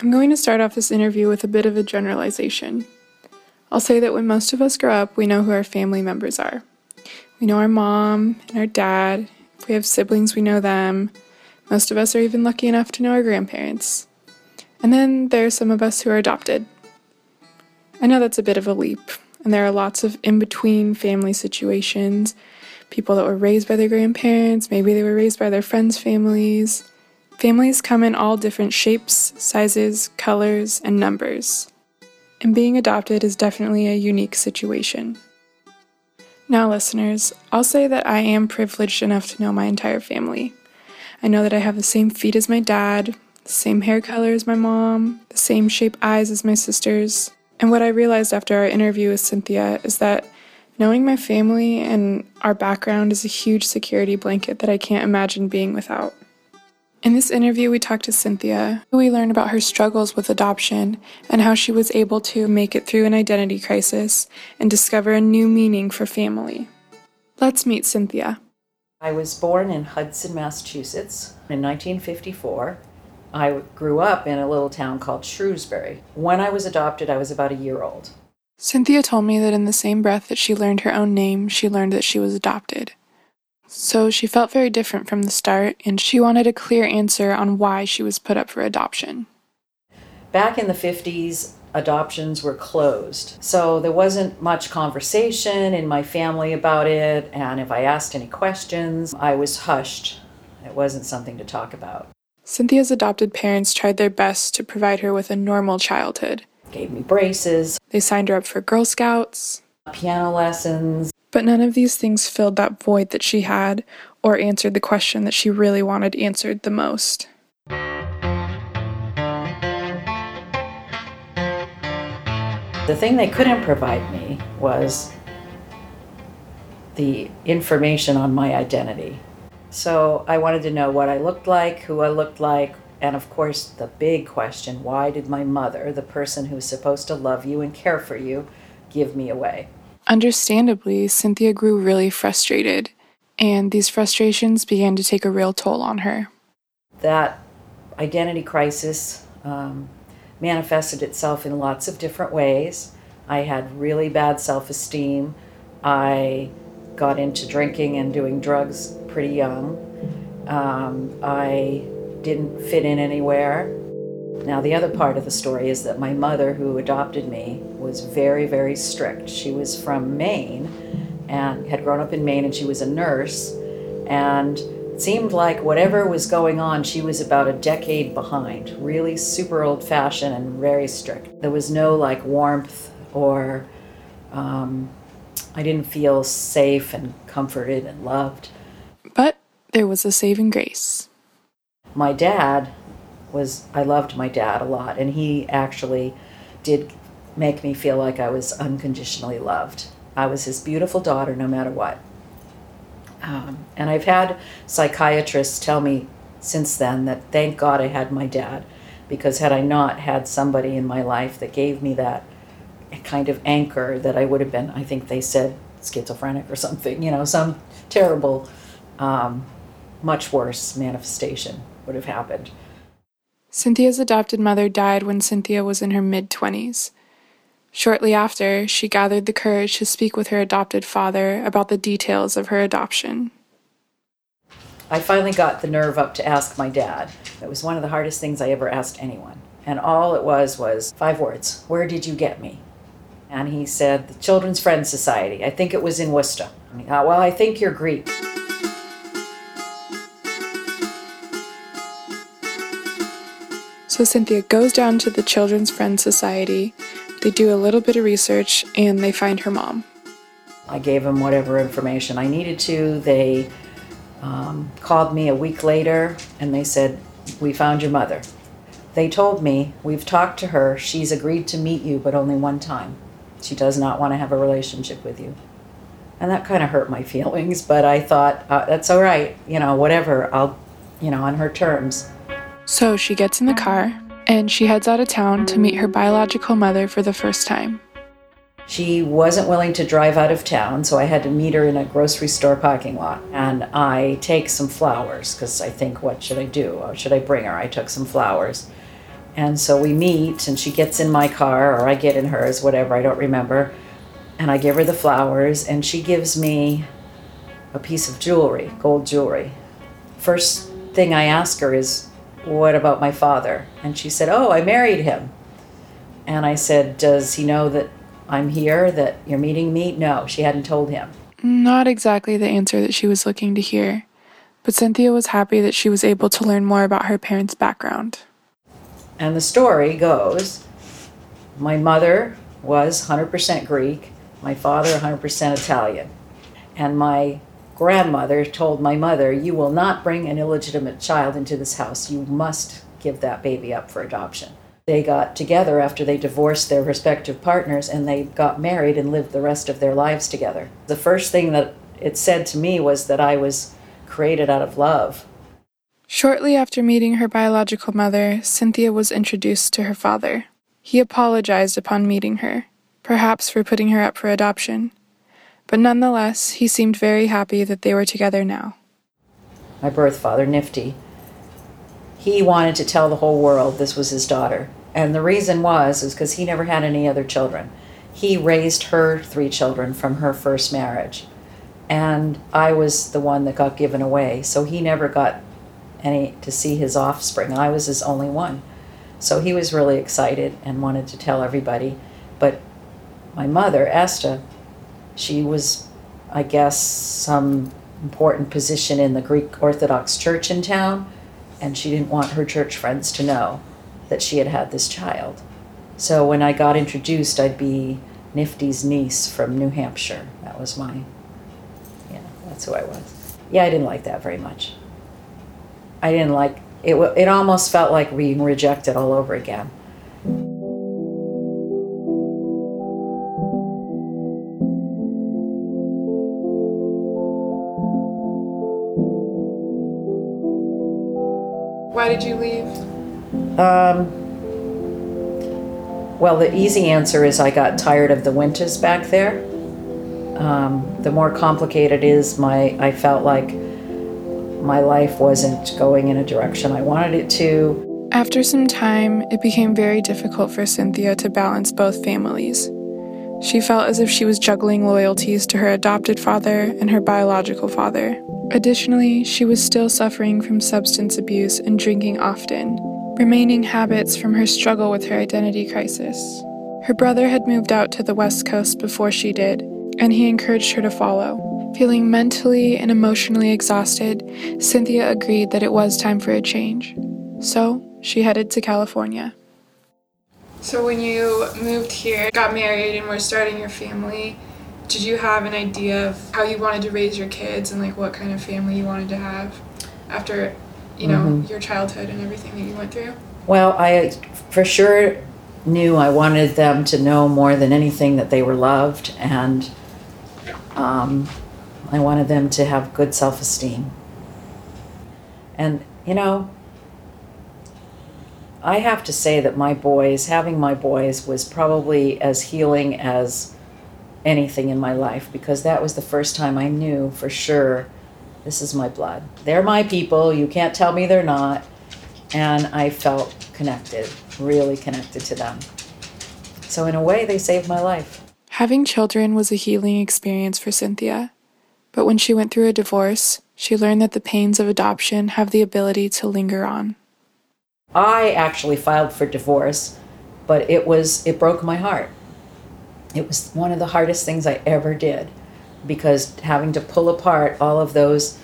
I'm going to start off this interview with a bit of a generalization. I'll say that when most of us grow up, we know who our family members are. We know our mom and our dad. If we have siblings, we know them. Most of us are even lucky enough to know our grandparents. And then there are some of us who are adopted. I know that's a bit of a leap, and there are lots of in between family situations people that were raised by their grandparents, maybe they were raised by their friends' families. Families come in all different shapes, sizes, colors, and numbers. And being adopted is definitely a unique situation. Now, listeners, I'll say that I am privileged enough to know my entire family. I know that I have the same feet as my dad, the same hair color as my mom, the same shape eyes as my sisters. And what I realized after our interview with Cynthia is that knowing my family and our background is a huge security blanket that I can't imagine being without. In this interview, we talked to Cynthia. Who we learned about her struggles with adoption and how she was able to make it through an identity crisis and discover a new meaning for family. Let's meet Cynthia. I was born in Hudson, Massachusetts in 1954. I grew up in a little town called Shrewsbury. When I was adopted, I was about a year old. Cynthia told me that in the same breath that she learned her own name, she learned that she was adopted. So she felt very different from the start, and she wanted a clear answer on why she was put up for adoption. Back in the 50s, adoptions were closed. So there wasn't much conversation in my family about it, and if I asked any questions, I was hushed. It wasn't something to talk about. Cynthia's adopted parents tried their best to provide her with a normal childhood. Gave me braces. They signed her up for Girl Scouts, piano lessons. But none of these things filled that void that she had or answered the question that she really wanted answered the most. The thing they couldn't provide me was the information on my identity. So I wanted to know what I looked like, who I looked like, and of course, the big question why did my mother, the person who's supposed to love you and care for you, give me away? Understandably, Cynthia grew really frustrated, and these frustrations began to take a real toll on her. That identity crisis um, manifested itself in lots of different ways. I had really bad self esteem. I got into drinking and doing drugs pretty young. Um, I didn't fit in anywhere. Now, the other part of the story is that my mother, who adopted me, was very, very strict. She was from Maine and had grown up in Maine, and she was a nurse. And it seemed like whatever was going on, she was about a decade behind. Really super old fashioned and very strict. There was no like warmth or um, I didn't feel safe and comforted and loved. But there was a saving grace. My dad was, I loved my dad a lot, and he actually did make me feel like I was unconditionally loved. I was his beautiful daughter no matter what. Um, and I've had psychiatrists tell me since then that thank God I had my dad, because had I not had somebody in my life that gave me that kind of anchor that I would have been, I think they said schizophrenic or something, you know, some terrible, um, much worse manifestation would have happened. Cynthia's adopted mother died when Cynthia was in her mid 20s. Shortly after, she gathered the courage to speak with her adopted father about the details of her adoption. I finally got the nerve up to ask my dad. It was one of the hardest things I ever asked anyone. And all it was was five words Where did you get me? And he said, The Children's Friends Society. I think it was in Worcester. Uh, well, I think you're Greek. So Cynthia goes down to the Children's Friends Society. They do a little bit of research and they find her mom. I gave them whatever information I needed to. They um, called me a week later and they said, We found your mother. They told me, We've talked to her. She's agreed to meet you, but only one time. She does not want to have a relationship with you. And that kind of hurt my feelings, but I thought, uh, that's all right, you know, whatever, I'll, you know, on her terms. So she gets in the car and she heads out of town to meet her biological mother for the first time. She wasn't willing to drive out of town, so I had to meet her in a grocery store parking lot. And I take some flowers because I think, what should I do? Or should I bring her? I took some flowers. And so we meet, and she gets in my car, or I get in hers, whatever, I don't remember. And I give her the flowers, and she gives me a piece of jewelry, gold jewelry. First thing I ask her is, What about my father? And she said, Oh, I married him. And I said, Does he know that I'm here, that you're meeting me? No, she hadn't told him. Not exactly the answer that she was looking to hear, but Cynthia was happy that she was able to learn more about her parents' background. And the story goes my mother was 100% Greek, my father 100% Italian. And my grandmother told my mother, You will not bring an illegitimate child into this house. You must give that baby up for adoption. They got together after they divorced their respective partners and they got married and lived the rest of their lives together. The first thing that it said to me was that I was created out of love. Shortly after meeting her biological mother, Cynthia was introduced to her father. He apologized upon meeting her, perhaps for putting her up for adoption, but nonetheless, he seemed very happy that they were together now. My birth father, Nifty, he wanted to tell the whole world this was his daughter. And the reason was is because he never had any other children. He raised her three children from her first marriage. And I was the one that got given away. So he never got any to see his offspring. I was his only one. So he was really excited and wanted to tell everybody. But my mother, Esther, she was, I guess, some important position in the Greek Orthodox Church in town and she didn't want her church friends to know that she had had this child. So when I got introduced, I'd be Nifty's niece from New Hampshire. That was my, yeah, that's who I was. Yeah, I didn't like that very much. I didn't like it. It almost felt like being rejected all over again. Did you leave? Um, well, the easy answer is I got tired of the winters back there. Um, the more complicated is my I felt like my life wasn't going in a direction I wanted it to. After some time, it became very difficult for Cynthia to balance both families. She felt as if she was juggling loyalties to her adopted father and her biological father. Additionally, she was still suffering from substance abuse and drinking often, remaining habits from her struggle with her identity crisis. Her brother had moved out to the West Coast before she did, and he encouraged her to follow. Feeling mentally and emotionally exhausted, Cynthia agreed that it was time for a change. So, she headed to California. So, when you moved here, got married, and were starting your family, did you have an idea of how you wanted to raise your kids and like what kind of family you wanted to have after you know mm-hmm. your childhood and everything that you went through well i for sure knew i wanted them to know more than anything that they were loved and um, i wanted them to have good self-esteem and you know i have to say that my boys having my boys was probably as healing as anything in my life because that was the first time I knew for sure this is my blood. They're my people. You can't tell me they're not. And I felt connected, really connected to them. So, in a way, they saved my life. Having children was a healing experience for Cynthia. But when she went through a divorce, she learned that the pains of adoption have the ability to linger on. I actually filed for divorce, but it was it broke my heart it was one of the hardest things I ever did because having to pull apart all of those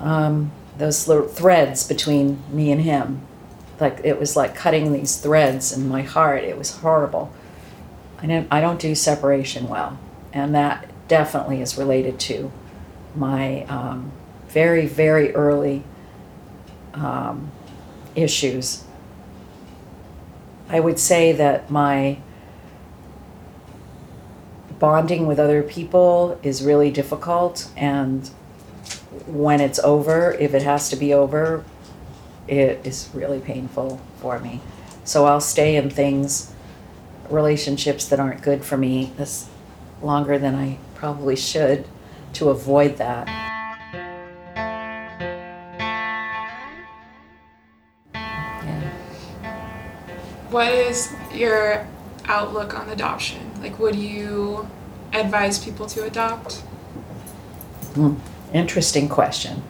um, those little threads between me and him, like it was like cutting these threads in my heart. It was horrible. I don't I don't do separation well, and that definitely is related to my um, very very early um, issues. I would say that my bonding with other people is really difficult and when it's over if it has to be over it is really painful for me so i'll stay in things relationships that aren't good for me this longer than i probably should to avoid that yeah. What is your outlook on adoption? Like, would you advise people to adopt? Hmm. Interesting question.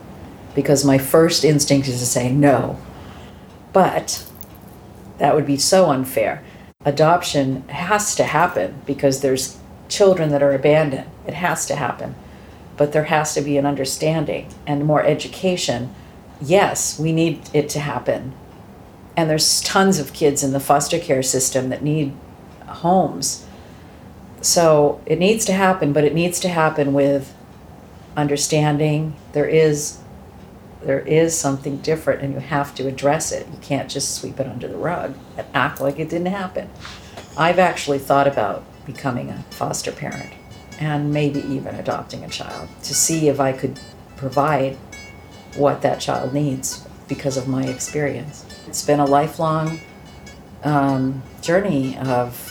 Because my first instinct is to say no. But that would be so unfair. Adoption has to happen because there's children that are abandoned. It has to happen. But there has to be an understanding and more education. Yes, we need it to happen. And there's tons of kids in the foster care system that need homes. So it needs to happen, but it needs to happen with understanding. There is there is something different and you have to address it. You can't just sweep it under the rug and act like it didn't happen. I've actually thought about becoming a foster parent and maybe even adopting a child to see if I could provide what that child needs because of my experience. It's been a lifelong um, journey of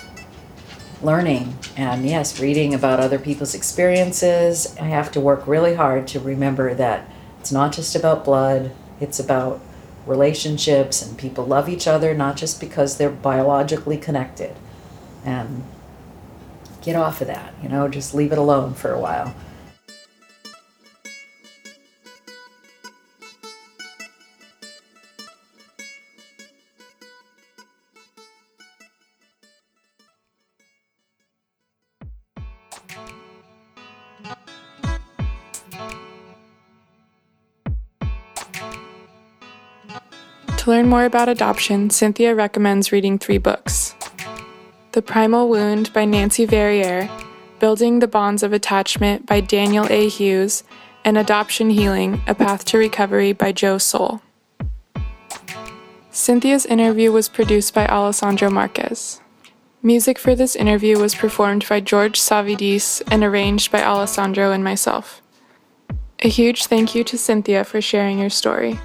learning and, yes, reading about other people's experiences. I have to work really hard to remember that it's not just about blood, it's about relationships and people love each other not just because they're biologically connected. And get off of that, you know, just leave it alone for a while. To learn more about adoption, Cynthia recommends reading three books The Primal Wound by Nancy Verrier, Building the Bonds of Attachment by Daniel A. Hughes, and Adoption Healing A Path to Recovery by Joe Soll. Cynthia's interview was produced by Alessandro Marquez. Music for this interview was performed by George Savidis and arranged by Alessandro and myself. A huge thank you to Cynthia for sharing your story.